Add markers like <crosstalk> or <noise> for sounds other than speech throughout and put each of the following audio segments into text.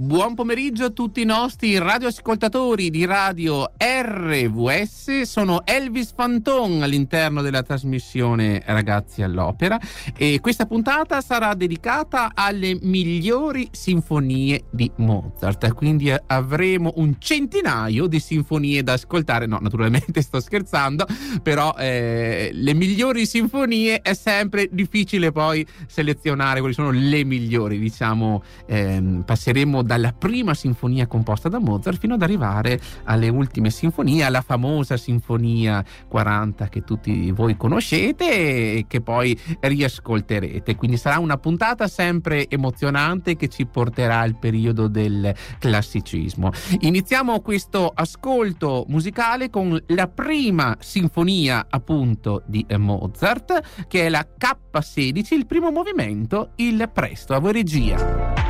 Buon pomeriggio a tutti i nostri radioascoltatori di radio RVS. Sono Elvis Fanton all'interno della trasmissione Ragazzi all'Opera e questa puntata sarà dedicata alle migliori sinfonie di Mozart. Quindi avremo un centinaio di sinfonie da ascoltare. No, naturalmente sto scherzando, però eh, le migliori sinfonie è sempre difficile poi selezionare quali sono le migliori. Diciamo, ehm, passeremo dalla prima sinfonia composta da Mozart fino ad arrivare alle ultime sinfonie, alla famosa sinfonia 40 che tutti voi conoscete e che poi riascolterete. Quindi sarà una puntata sempre emozionante che ci porterà al periodo del classicismo. Iniziamo questo ascolto musicale con la prima sinfonia appunto di Mozart che è la K16, il primo movimento, il presto. A voi regia.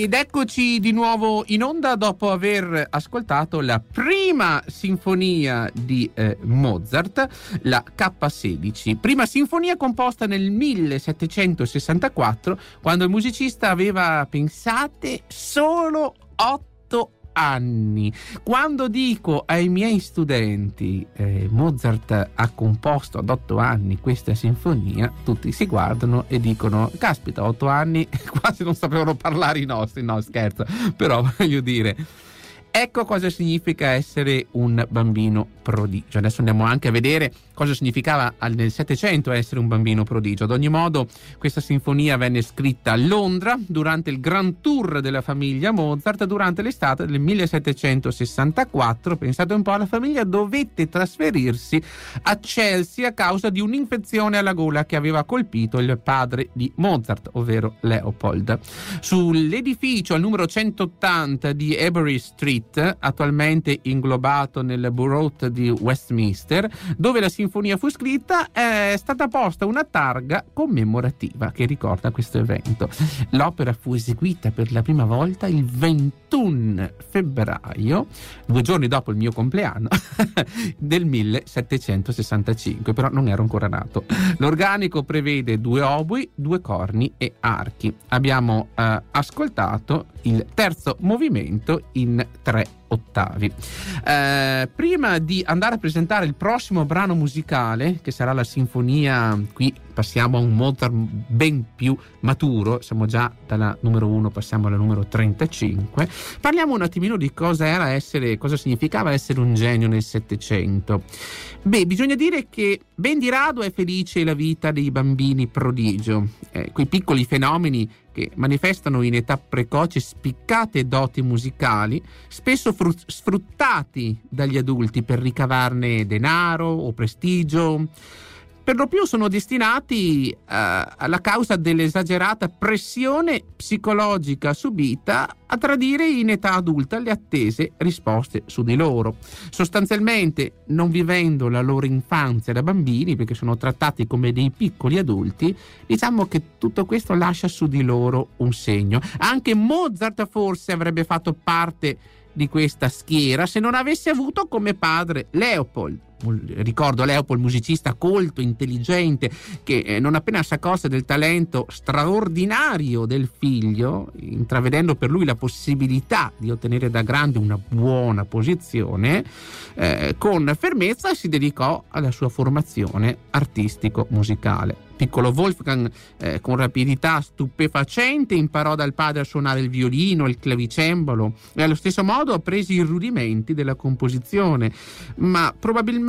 Ed eccoci di nuovo in onda dopo aver ascoltato la prima sinfonia di eh, Mozart, la K16. Prima sinfonia composta nel 1764, quando il musicista aveva, pensate, solo otto anni. Quando dico ai miei studenti eh, Mozart ha composto ad otto anni questa sinfonia, tutti si guardano e dicono: Caspita, otto anni, <laughs> quasi non sapevano parlare i nostri. No, scherzo, però <laughs> voglio dire. Ecco cosa significa essere un bambino prodigio. Adesso andiamo anche a vedere cosa significava nel Settecento essere un bambino prodigio. Ad ogni modo, questa sinfonia venne scritta a Londra durante il Grand Tour della famiglia Mozart durante l'estate del 1764. Pensate un po', la famiglia dovette trasferirsi a Chelsea a causa di un'infezione alla gola che aveva colpito il padre di Mozart, ovvero Leopold. Sull'edificio al numero 180 di Avery Street, attualmente inglobato nel Borough di Westminster, dove la sinfonia fu scritta, è stata posta una targa commemorativa che ricorda questo evento. L'opera fu eseguita per la prima volta il 21 febbraio, due giorni dopo il mio compleanno, <laughs> del 1765, però non ero ancora nato. L'organico prevede due obui, due corni e archi. Abbiamo eh, ascoltato il terzo movimento in tre ottavi. Eh, prima di andare a presentare il prossimo brano musicale, che sarà la sinfonia, qui passiamo a un Mozart ben più maturo, siamo già dalla numero 1, passiamo alla numero 35, parliamo un attimino di cosa era essere, cosa significava essere un genio nel Settecento. Beh, bisogna dire che ben di rado è felice la vita dei bambini prodigio, eh, quei piccoli fenomeni che manifestano in età precoce spiccate doti musicali, spesso sfruttati dagli adulti per ricavarne denaro o prestigio per lo più sono destinati uh, alla causa dell'esagerata pressione psicologica subita a tradire in età adulta le attese risposte su di loro. Sostanzialmente, non vivendo la loro infanzia da bambini, perché sono trattati come dei piccoli adulti, diciamo che tutto questo lascia su di loro un segno. Anche Mozart forse avrebbe fatto parte di questa schiera se non avesse avuto come padre Leopold ricordo Leopold, musicista colto, intelligente, che eh, non appena si accorse del talento straordinario del figlio, intravedendo per lui la possibilità di ottenere da grande una buona posizione, eh, con fermezza si dedicò alla sua formazione artistico-musicale. Piccolo Wolfgang eh, con rapidità stupefacente imparò dal padre a suonare il violino, il clavicembalo e allo stesso modo apprese i rudimenti della composizione, ma probabilmente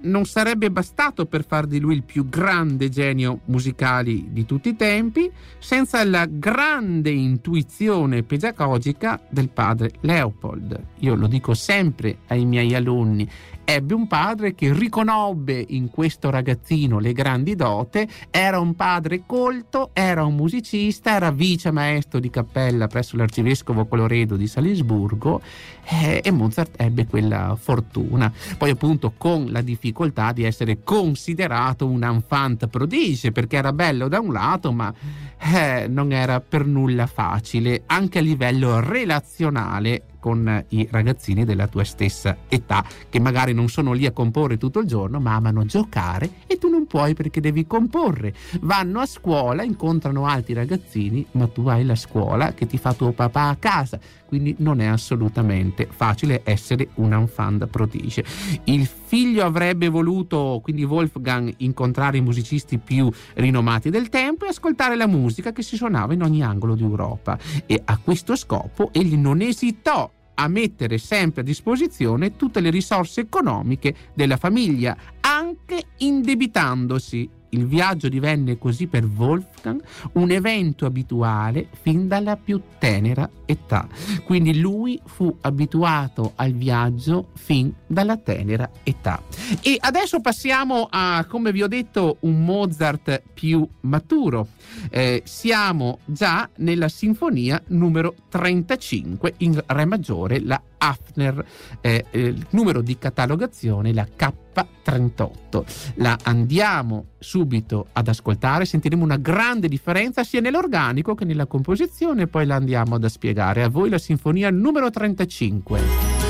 non sarebbe bastato per far di lui il più grande genio musicale di tutti i tempi senza la grande intuizione pedagogica del padre Leopold. Io lo dico sempre ai miei alunni, ebbe un padre che riconobbe in questo ragazzino le grandi dote, era un padre colto, era un musicista, era vice maestro di cappella presso l'arcivescovo Coloredo di Salisburgo eh, e Mozart ebbe quella fortuna. Poi appunto con la difficoltà di essere considerato un enfant prodige perché era bello da un lato ma eh, non era per nulla facile anche a livello relazionale con i ragazzini della tua stessa età, che magari non sono lì a comporre tutto il giorno, ma amano giocare e tu non puoi perché devi comporre. Vanno a scuola, incontrano altri ragazzini, ma tu hai la scuola che ti fa tuo papà a casa, quindi non è assolutamente facile essere un enfant prodige. Il figlio avrebbe voluto, quindi Wolfgang, incontrare i musicisti più rinomati del tempo e ascoltare la musica che si suonava in ogni angolo d'Europa e a questo scopo egli non esitò a mettere sempre a disposizione tutte le risorse economiche della famiglia, anche indebitandosi il viaggio divenne così per Wolfgang un evento abituale fin dalla più tenera età. Quindi lui fu abituato al viaggio fin dalla tenera età. E adesso passiamo a, come vi ho detto, un Mozart più maturo. Eh, siamo già nella sinfonia numero 35 in Re maggiore, la Hafner, eh, il numero di catalogazione, la K38. La andiamo subito ad ascoltare, sentiremo una grande differenza sia nell'organico che nella composizione, poi la andiamo ad spiegare. A voi la sinfonia numero 35.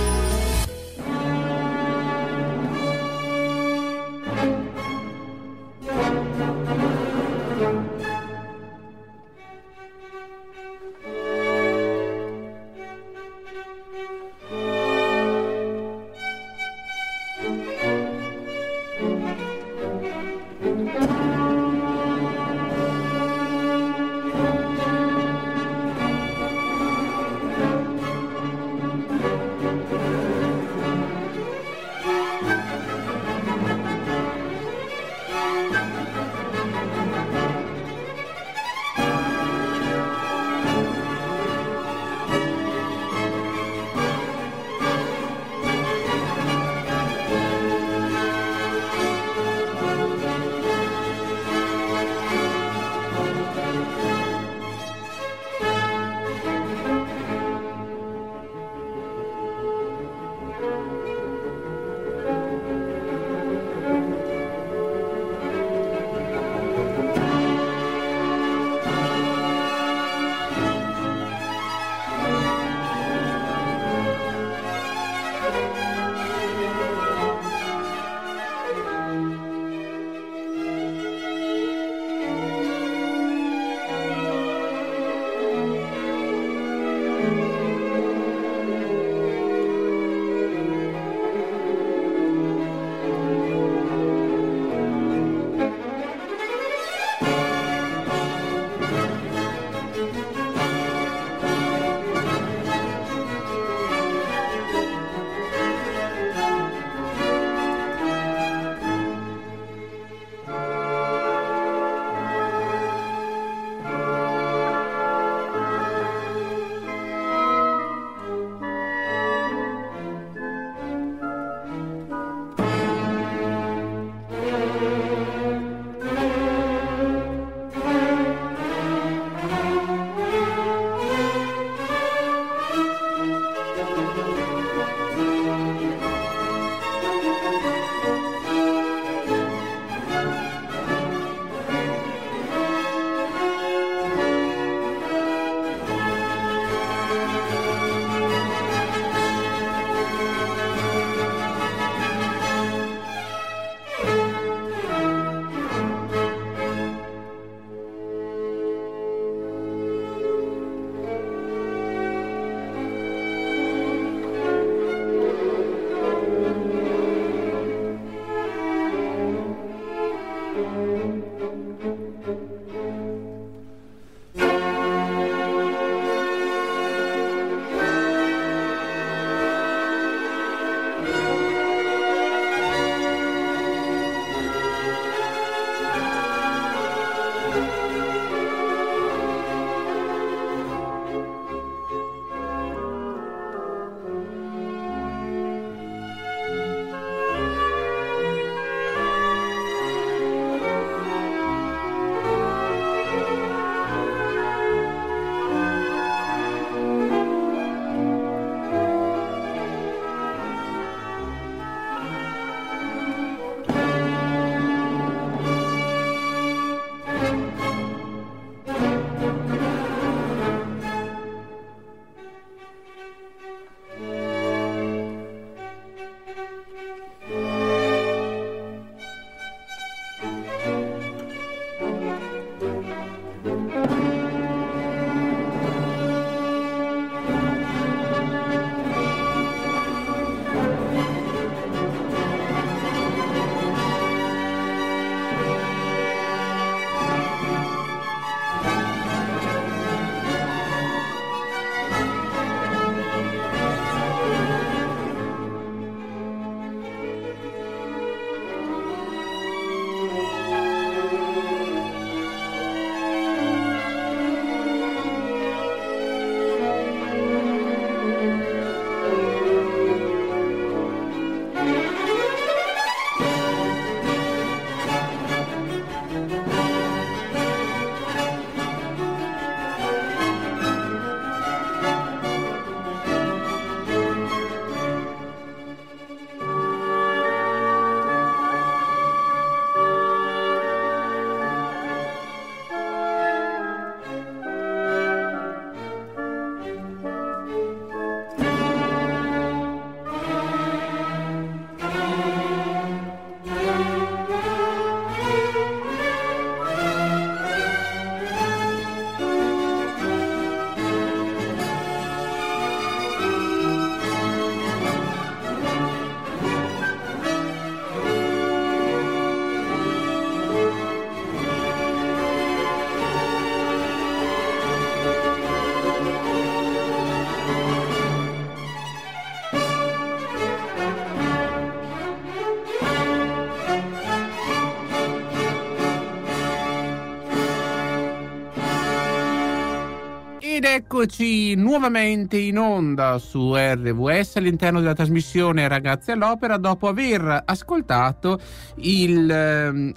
Eccoci nuovamente in onda su RVS all'interno della trasmissione Ragazzi all'Opera dopo aver ascoltato il ehm,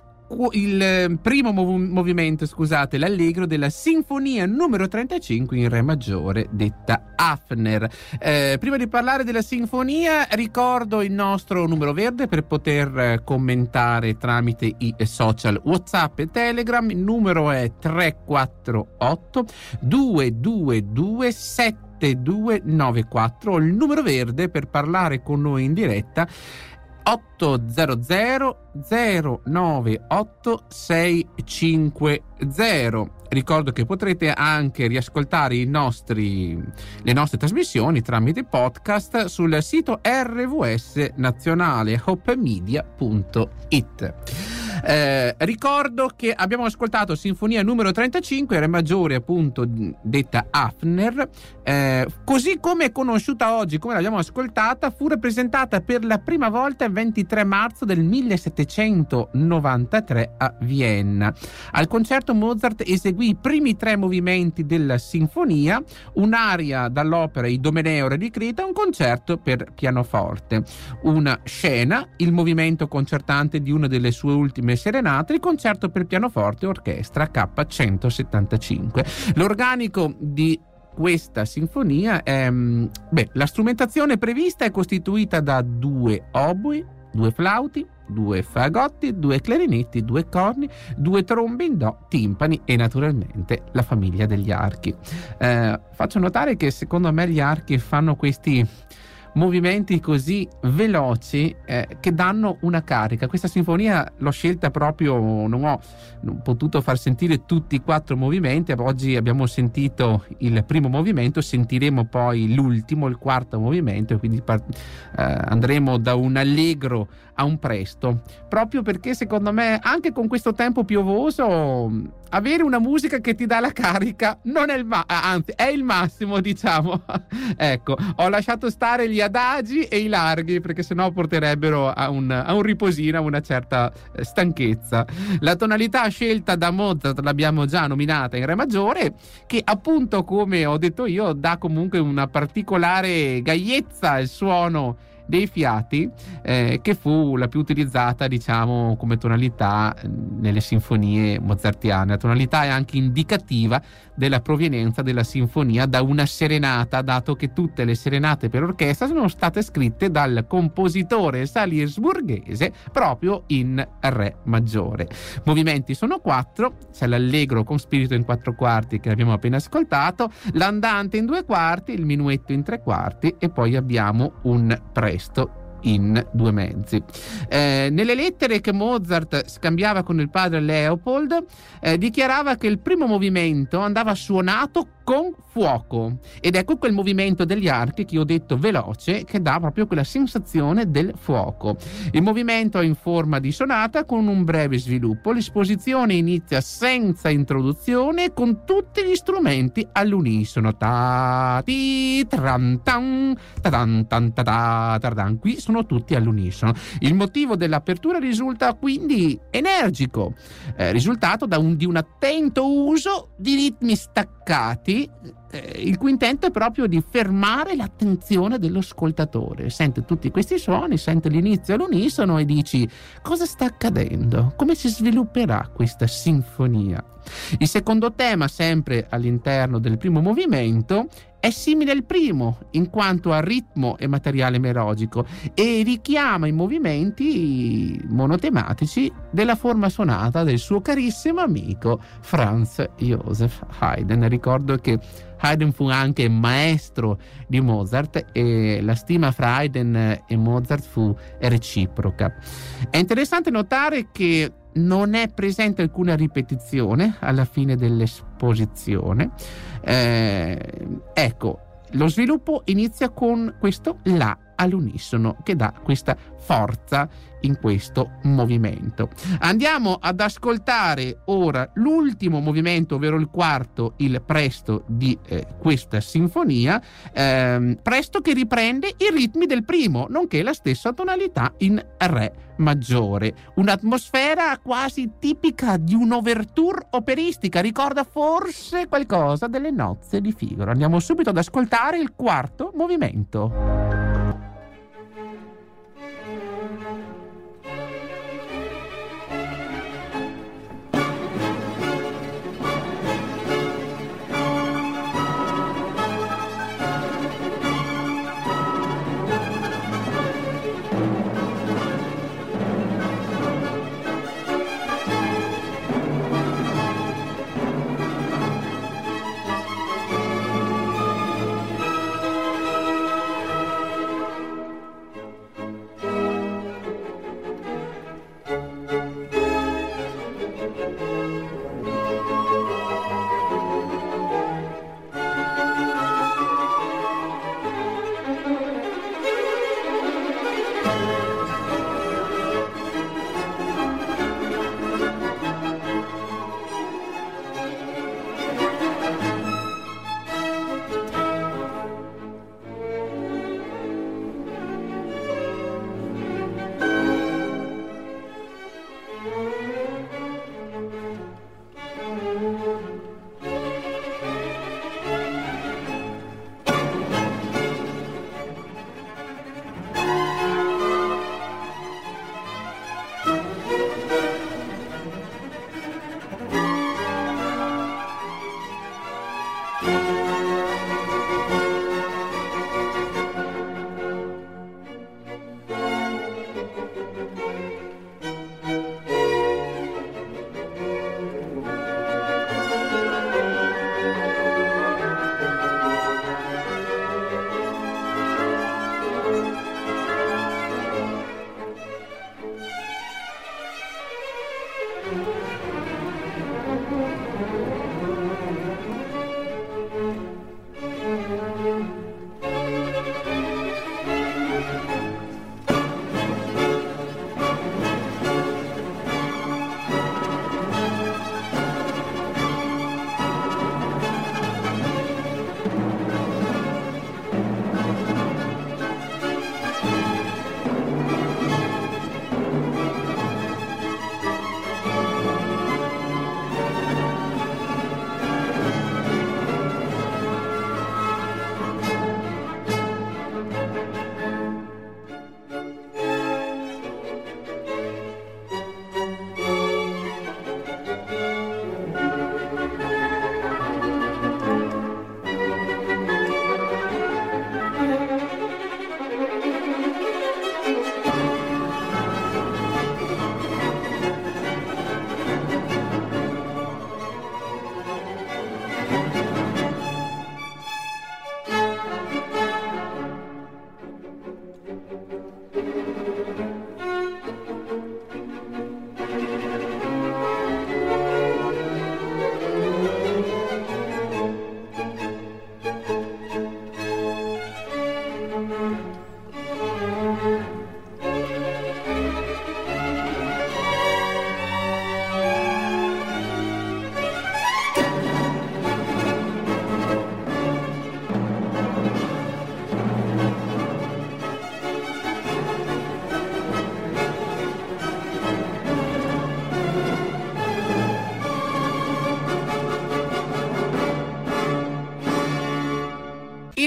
il ehm, primo mov- movimento, scusate, l'allegro della sinfonia numero 35 in re maggiore, detta Hafner. Eh, prima di parlare della sinfonia, ricordo il nostro numero verde per poter eh, commentare tramite i social WhatsApp e Telegram. Il numero è 348 222 7294. Il numero verde per parlare con noi in diretta 800 098 650 Ricordo che potrete anche riascoltare nostri, le nostre trasmissioni tramite podcast sul sito RVS nazionale hopemedia.it. Eh, ricordo che abbiamo ascoltato Sinfonia numero 35, Re maggiore appunto detta Hafner, eh, così come è conosciuta oggi, come l'abbiamo ascoltata, fu rappresentata per la prima volta il 23 marzo del 1793 a Vienna. Al concerto Mozart eseguì seguì i primi tre movimenti della sinfonia, un'aria dall'opera Idomeneo Re di Creta, un concerto per pianoforte, una scena, il movimento concertante di una delle sue ultime serenate, il concerto per pianoforte orchestra K175. L'organico di questa sinfonia è beh, la strumentazione prevista è costituita da due oboi, due flauti, due fagotti, due clarinetti, due corni, due trombe in do, timpani e naturalmente la famiglia degli archi. Eh, faccio notare che secondo me gli archi fanno questi movimenti così veloci eh, che danno una carica. Questa sinfonia l'ho scelta proprio, non ho potuto far sentire tutti i quattro movimenti, oggi abbiamo sentito il primo movimento, sentiremo poi l'ultimo, il quarto movimento quindi par- eh, andremo da un allegro a un presto, proprio perché secondo me anche con questo tempo piovoso avere una musica che ti dà la carica non è il ma- anzi è il massimo <laughs> diciamo. Ecco ho lasciato stare gli adagi e i larghi perché sennò porterebbero a un, a un riposino a una certa eh, stanchezza. La tonalità scelta da Mozart l'abbiamo già nominata in re maggiore che appunto come ho detto io dà comunque una particolare gaiezza al suono dei fiati, eh, che fu la più utilizzata, diciamo, come tonalità nelle sinfonie mozartiane. La tonalità è anche indicativa della provenienza della sinfonia da una serenata, dato che tutte le serenate per orchestra sono state scritte dal compositore salisburghese proprio in re maggiore. Movimenti sono quattro, c'è l'allegro con spirito in quattro quarti che abbiamo appena ascoltato, l'andante in due quarti, il minuetto in tre quarti e poi abbiamo un presto in due mezzi. Eh, nelle lettere che Mozart scambiava con il padre Leopold, eh, dichiarava che il primo movimento andava suonato con fuoco ed ecco quel movimento degli archi che ho detto veloce che dà proprio quella sensazione del fuoco. Il movimento è in forma di sonata con un breve sviluppo, l'esposizione inizia senza introduzione con tutti gli strumenti all'unisono. Ta ti tran tan ta tan ta ta ta Qui sono tutti all'unisono. Il motivo dell'apertura risulta quindi energico, eh, risultato un, di un attento uso di ritmi staccati 哎 eh, il cui intento è proprio di fermare l'attenzione dell'ascoltatore. Sente tutti questi suoni, sente l'inizio all'unisono e dici cosa sta accadendo? Come si svilupperà questa sinfonia? Il secondo tema, sempre all'interno del primo movimento, è simile al primo in quanto a ritmo e materiale melodico e richiama i movimenti monotematici della forma suonata del suo carissimo amico Franz Joseph Haydn. Ricordo che Haydn fu anche maestro di Mozart e la stima fra Haydn e Mozart fu reciproca. È interessante notare che non è presente alcuna ripetizione alla fine dell'esposizione. Eh, ecco, lo sviluppo inizia con questo La all'unisono che dà questa forza in questo movimento. Andiamo ad ascoltare ora l'ultimo movimento, ovvero il quarto, il presto di eh, questa sinfonia, ehm, presto che riprende i ritmi del primo, nonché la stessa tonalità in re maggiore. Un'atmosfera quasi tipica di un'overture operistica, ricorda forse qualcosa delle nozze di Figaro. Andiamo subito ad ascoltare il quarto movimento.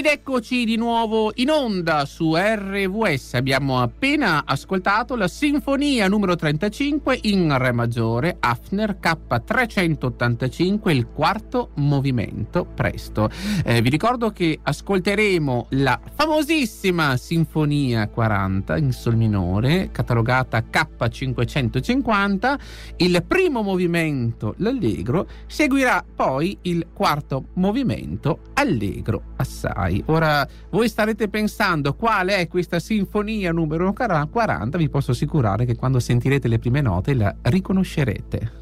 Ed eccoci di nuovo in onda su RVS. Abbiamo appena ascoltato la sinfonia numero 35 in Re maggiore, Hafner K385, il quarto movimento presto. Eh, vi ricordo che ascolteremo la famosissima sinfonia 40 in Sol minore, catalogata K550. Il primo movimento, l'allegro, seguirà poi il quarto movimento, allegro assai mai. Ora voi starete pensando qual è questa sinfonia numero 40, vi posso assicurare che quando sentirete le prime note la riconoscerete.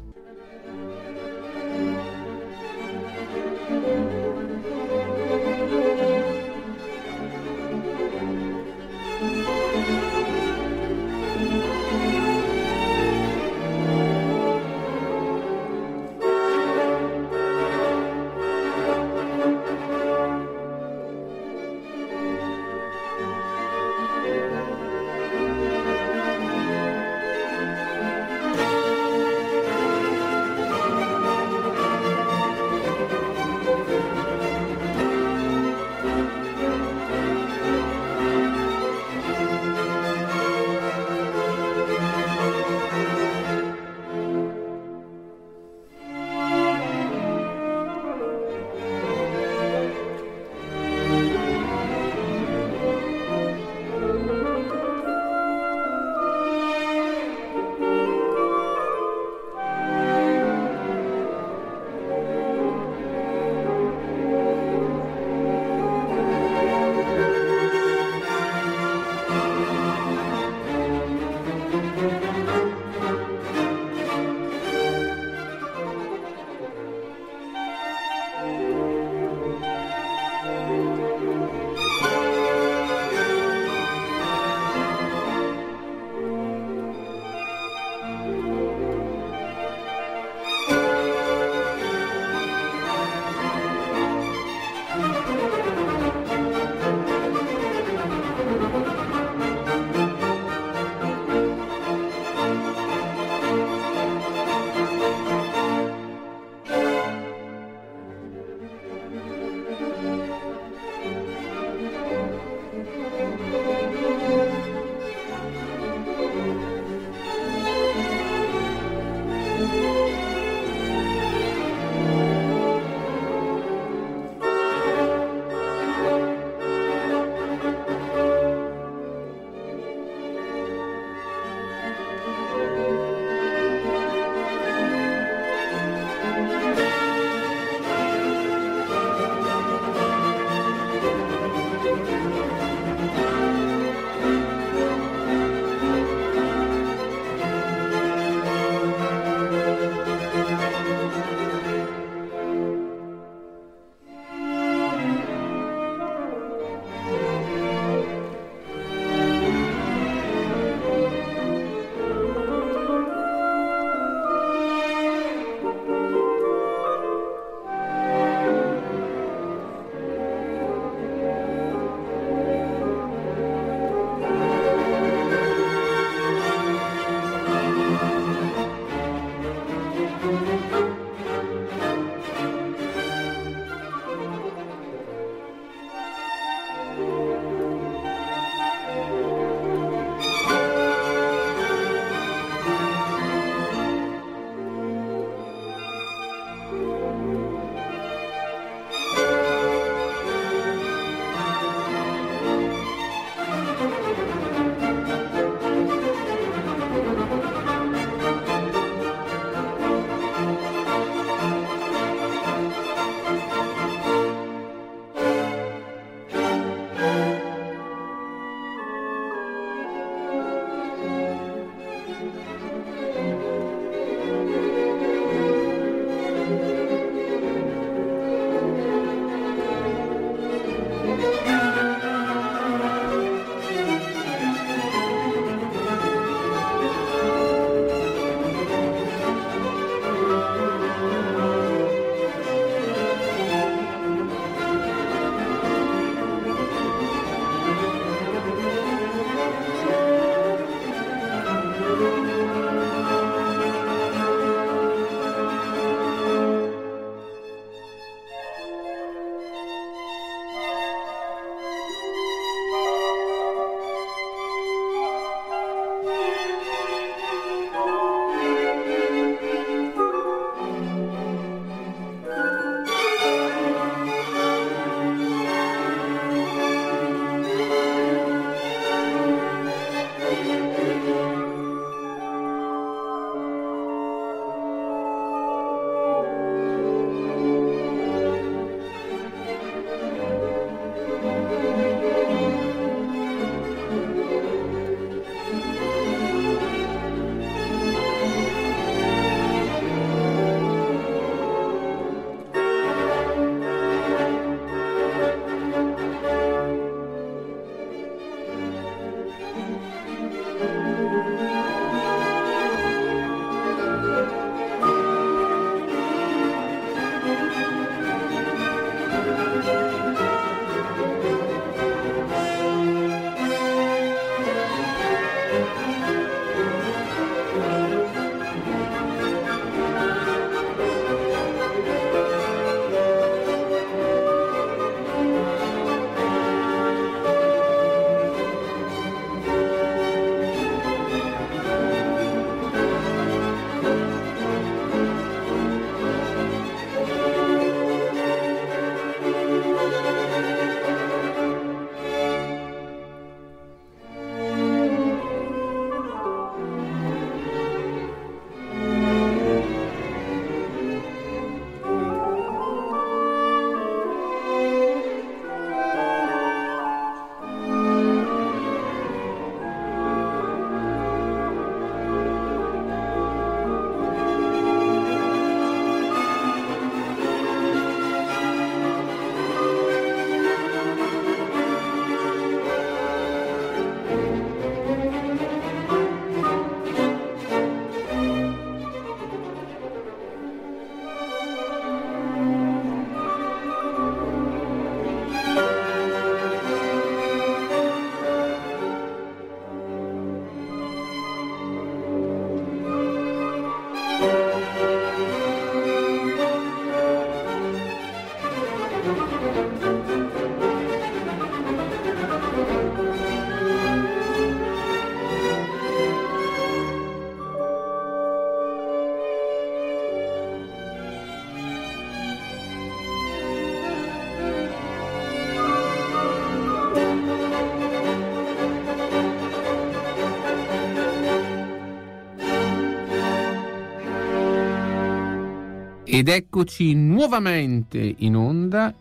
Ed eccoci nuovamente in onda,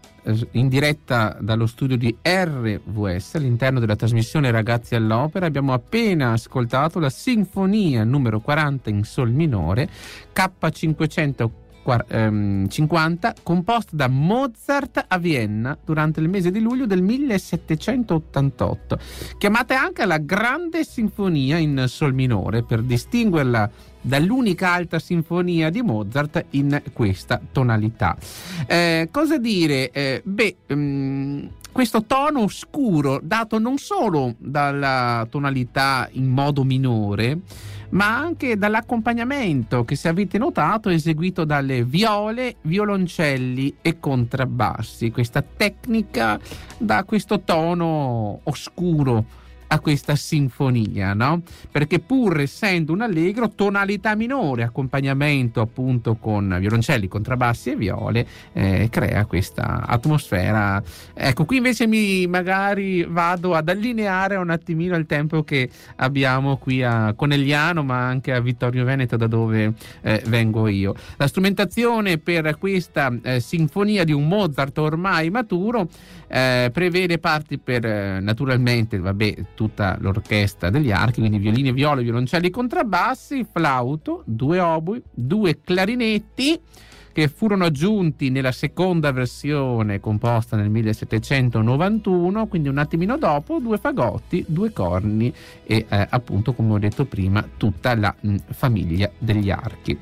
in diretta dallo studio di RVS all'interno della trasmissione Ragazzi all'Opera. Abbiamo appena ascoltato la Sinfonia numero 40 in Sol minore, K500 50, composta da Mozart a Vienna durante il mese di luglio del 1788, chiamata anche la Grande Sinfonia in Sol minore per distinguerla dall'unica alta sinfonia di Mozart in questa tonalità. Eh, cosa dire? Eh, beh, um, questo tono oscuro dato non solo dalla tonalità in modo minore, ma anche dall'accompagnamento che se avete notato è eseguito dalle viole, violoncelli e contrabbassi. Questa tecnica dà questo tono oscuro a questa sinfonia, no? Perché pur essendo un allegro, tonalità minore, accompagnamento appunto con violoncelli, contrabbassi e viole, eh, crea questa atmosfera. Ecco, qui invece mi magari vado ad allineare un attimino il tempo che abbiamo qui a Conegliano, ma anche a Vittorio Veneto, da dove eh, vengo io. La strumentazione per questa eh, sinfonia di un Mozart ormai maturo eh, prevede parti per eh, naturalmente, vabbè, tutta l'orchestra degli archi, quindi violini, viole, violoncelli, contrabbassi, flauto, due obui, due clarinetti che furono aggiunti nella seconda versione composta nel 1791, quindi un attimino dopo, due fagotti, due corni e eh, appunto, come ho detto prima, tutta la mh, famiglia degli archi.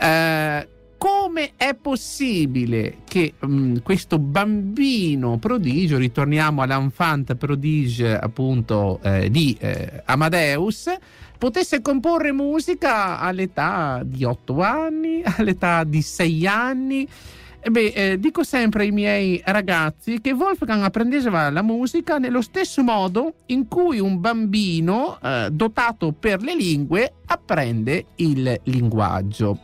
Eh, come è possibile che um, questo bambino prodigio, ritorniamo all'enfant prodige appunto eh, di eh, Amadeus, potesse comporre musica all'età di 8 anni, <laughs> all'età di 6 anni? Beh, eh, dico sempre ai miei ragazzi che Wolfgang apprendeva la musica nello stesso modo in cui un bambino eh, dotato per le lingue apprende il linguaggio.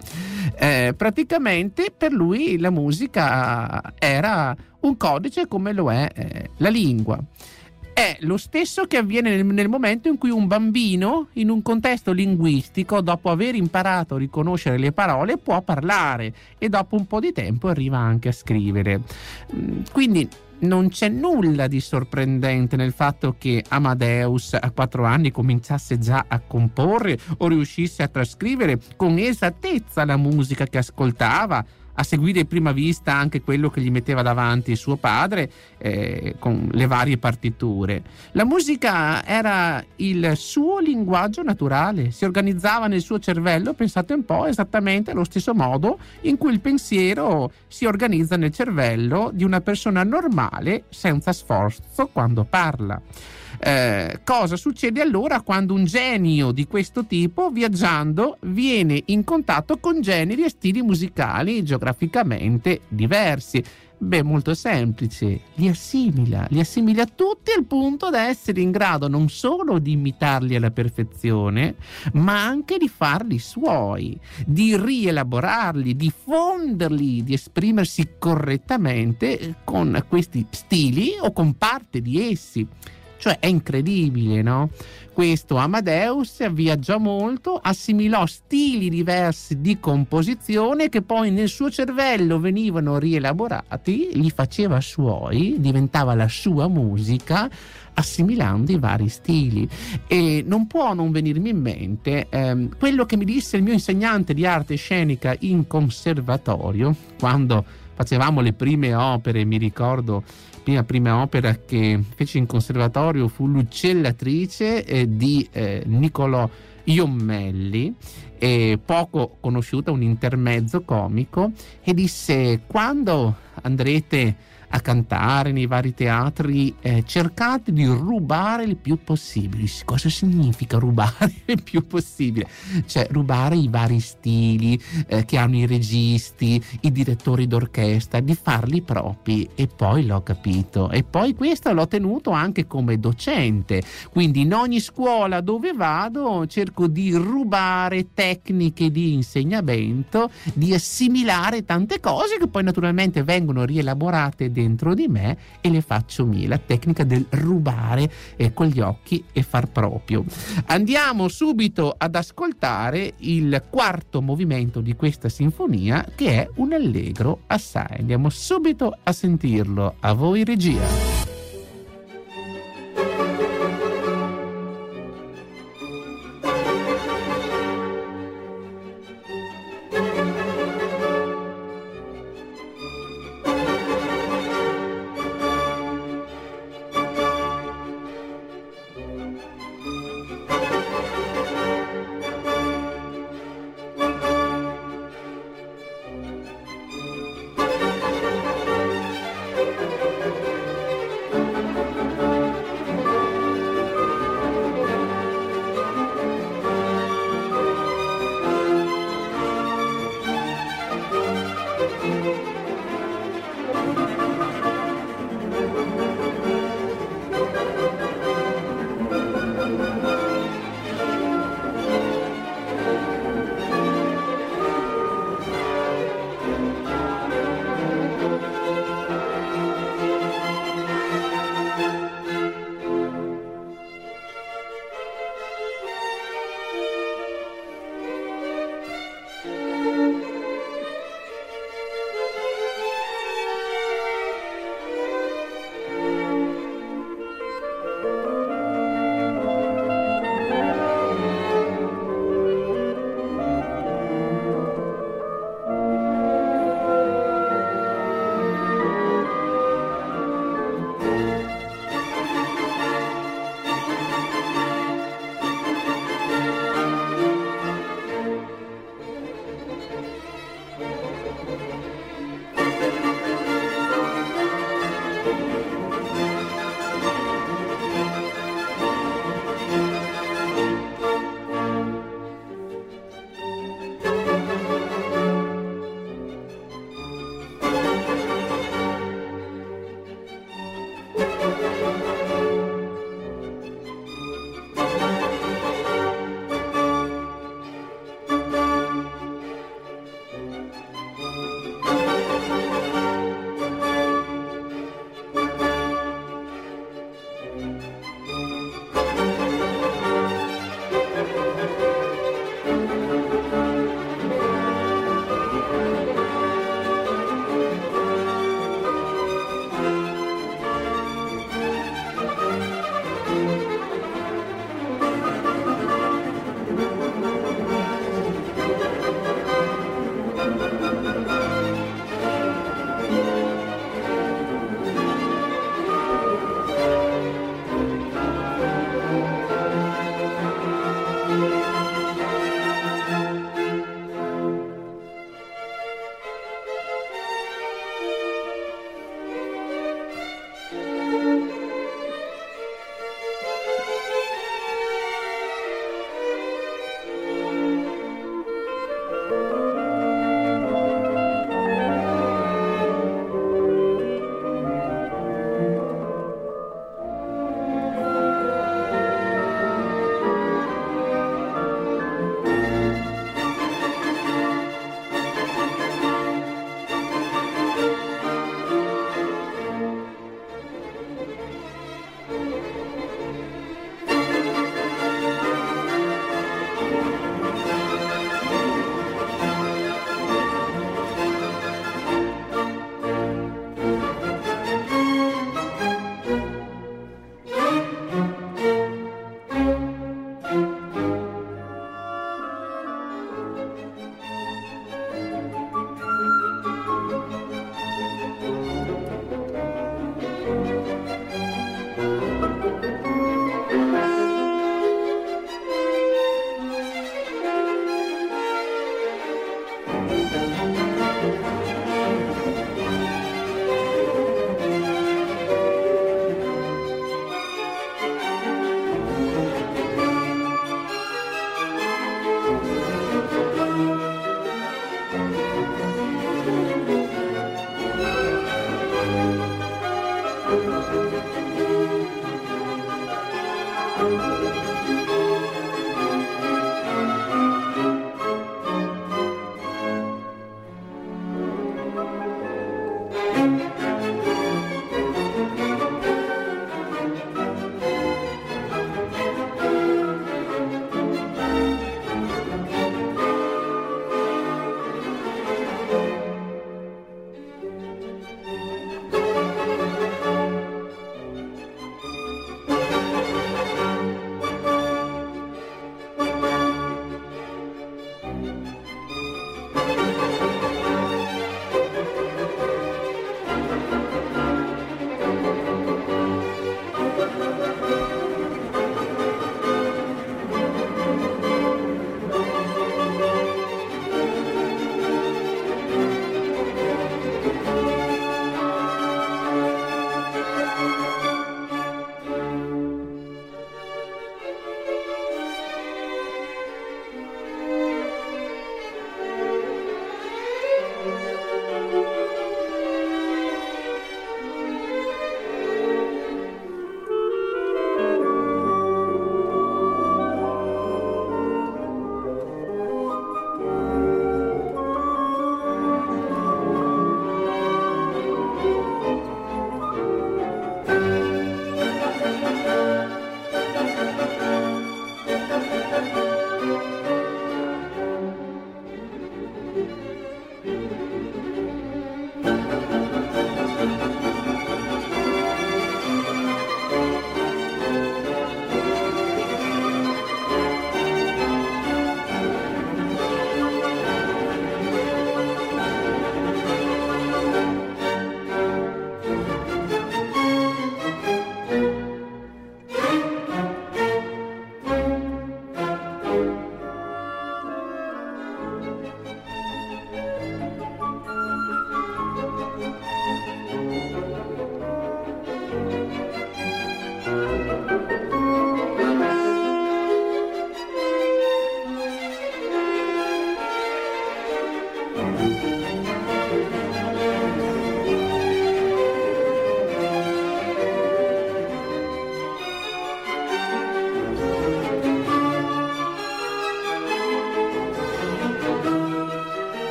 Eh, praticamente per lui la musica era un codice come lo è eh, la lingua è lo stesso che avviene nel, nel, momento in cui un bambino, in un contesto linguistico, dopo aver imparato a riconoscere le parole, può parlare e dopo un po' di tempo arriva anche a scrivere. Mm, quindi non c'è nulla di sorprendente nel fatto che Amadeus a quattro anni cominciasse già a comporre o riuscisse a trascrivere con esattezza la musica che ascoltava a seguire in prima vista anche quello che gli metteva davanti suo padre eh, con le varie partiture. La musica era il suo linguaggio naturale, si organizzava nel suo cervello, pensate un po', esattamente allo stesso modo in cui il pensiero si organizza nel cervello di una persona normale senza sforzo quando parla. Eh, cosa succede allora quando un genio di questo tipo, viaggiando, viene in contatto con generi e stili musicali geograficamente diversi? Beh, molto semplice, li assimila, li assimila tutti al punto da essere in grado non solo di imitarli alla perfezione, ma anche di farli suoi, di rielaborarli, di fonderli, di esprimersi correttamente con questi stili o con parte di essi. Cioè è incredibile, no? Questo Amadeus viaggiò molto, assimilò stili diversi di composizione che poi nel suo cervello venivano rielaborati, li faceva suoi, diventava la sua musica, assimilando i vari stili. E non può non venirmi in mente ehm, quello che mi disse il mio insegnante di arte scenica in conservatorio, quando facevamo le prime opere, mi ricordo mia prima opera che feci in conservatorio fu L'uccellatrice eh, di eh, Niccolò Iommelli, eh, poco conosciuta, un intermezzo comico, e disse quando andrete a cantare nei vari teatri, eh, cercate di rubare il più possibile. Cosa significa rubare <laughs> il più possibile? Cioè rubare i vari stili eh, che hanno i registi, i direttori d'orchestra, di farli propri e poi l'ho capito. E poi questo l'ho tenuto anche come docente. Quindi in ogni scuola dove vado cerco di rubare tecniche di insegnamento, di assimilare tante cose che poi naturalmente vengono rielaborate dentro dentro di me e le faccio mie. La tecnica del rubare eh, con gli occhi e far proprio. Andiamo subito ad ascoltare il quarto movimento di questa sinfonia che è un allegro assai. Andiamo subito a sentirlo. A voi regia.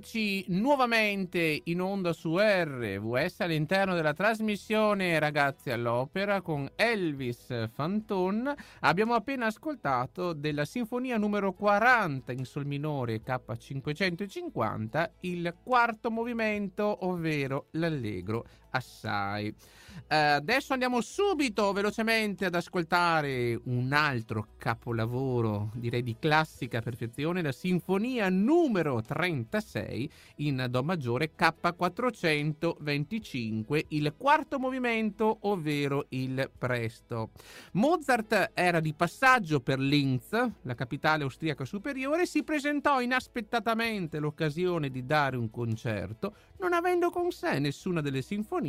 Eccoci nuovamente in onda su RVS all'interno della trasmissione Ragazzi all'Opera con Elvis Fanton. Abbiamo appena ascoltato della sinfonia numero 40 in sol minore K550 il quarto movimento, ovvero l'allegro assai. Uh, adesso andiamo subito velocemente ad ascoltare un altro capolavoro, direi di classica perfezione, la sinfonia numero 36 in Do maggiore K425, il quarto movimento, ovvero il presto. Mozart era di passaggio per Linz, la capitale austriaca superiore, si presentò inaspettatamente l'occasione di dare un concerto, non avendo con sé nessuna delle sinfonie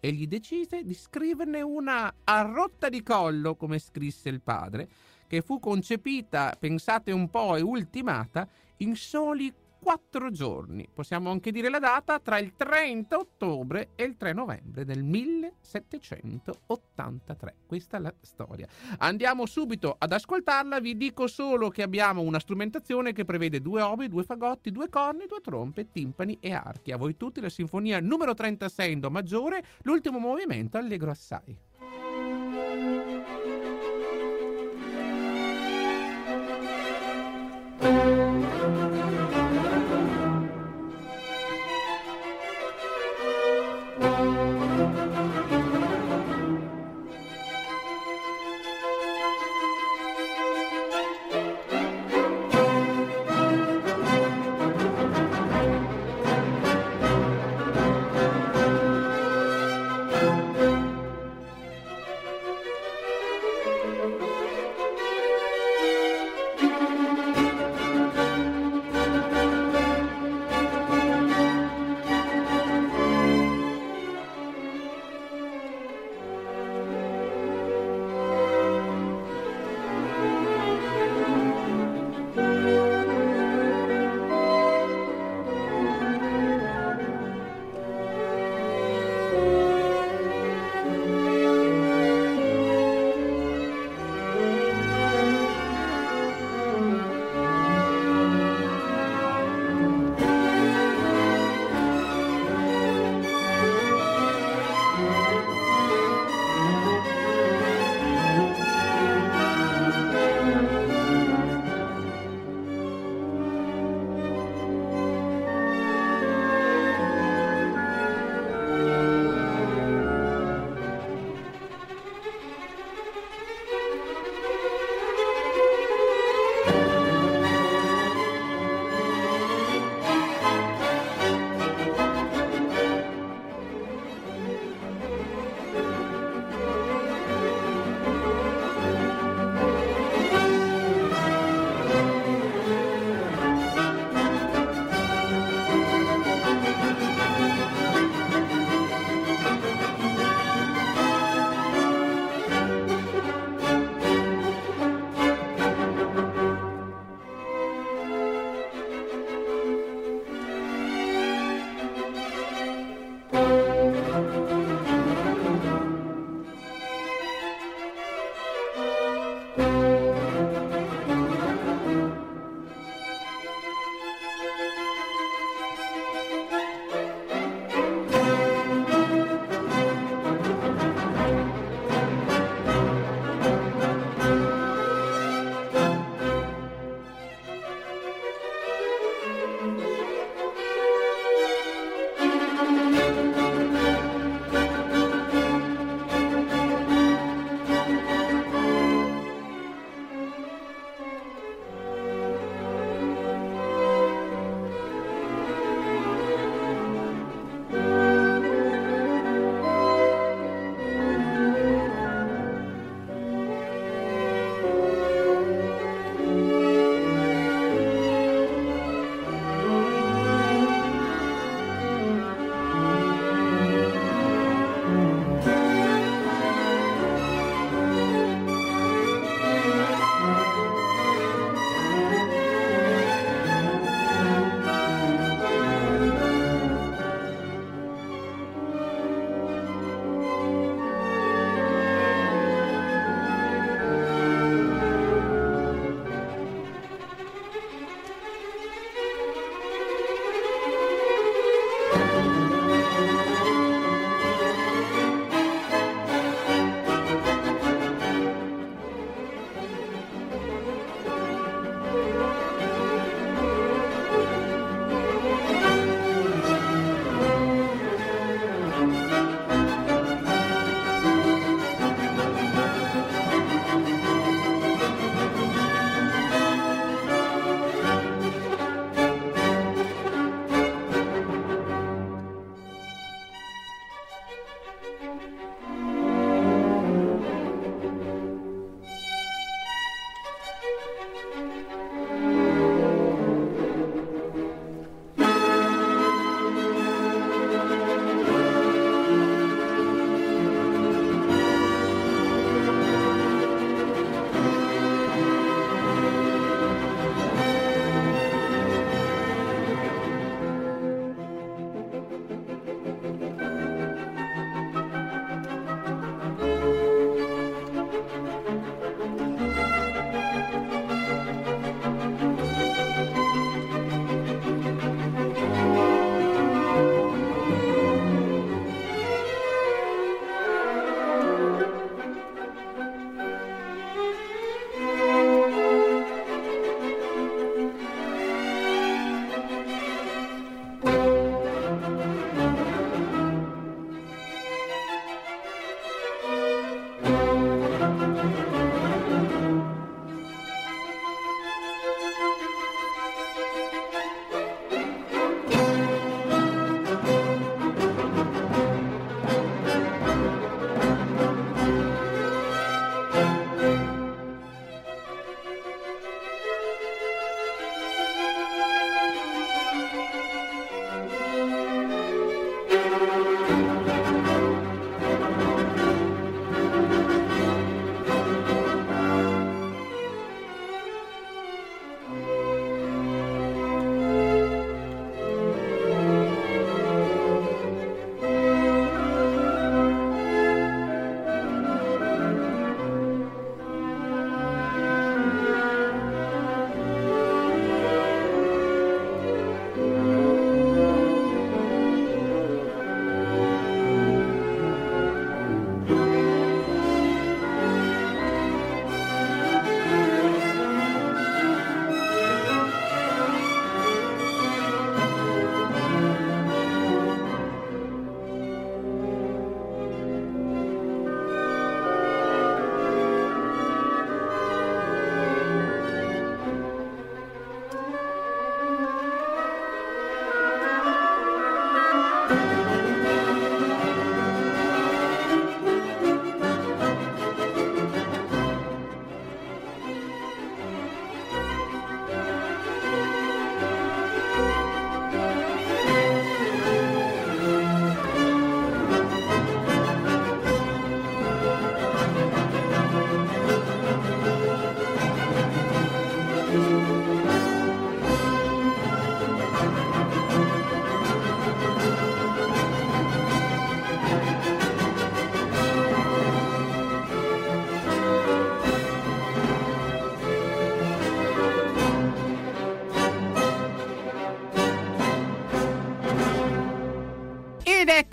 egli decise di scriverne una a rotta di collo, come scrisse il padre, che fu concepita, pensate un po', e ultimata in soli quattro giorni, possiamo anche dire la data, tra il 30 ottobre e il 3 novembre del 1783. Questa è la storia. Andiamo subito ad ascoltarla, vi dico solo che abbiamo una strumentazione che prevede due obi, due fagotti, due corni, due trompe, timpani e archi. A voi tutti la sinfonia numero 36 in Do maggiore, l'ultimo movimento allegro assai.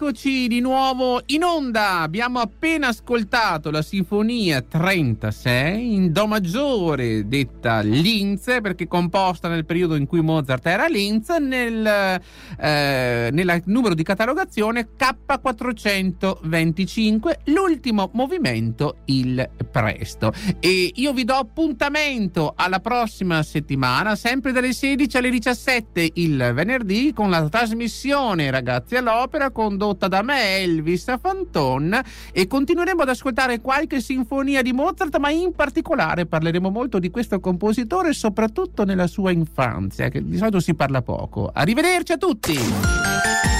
Eccoci di nuovo in onda. Abbiamo appena ascoltato la sinfonia 36 in Do maggiore, detta Linz, perché composta nel periodo in cui Mozart era Linz, nel, eh, nel numero di catalogazione K425, l'ultimo movimento, il presto. E io vi do appuntamento alla prossima settimana, sempre dalle 16 alle 17 il venerdì, con la trasmissione Ragazzi all'Opera condotta da me, Elvis Fanton, e continueremo ad ascoltare qualche sinfonia di Mozart, ma in particolare parleremo molto di questo compositore, soprattutto nella sua infanzia, che di solito si parla poco. Arrivederci a tutti!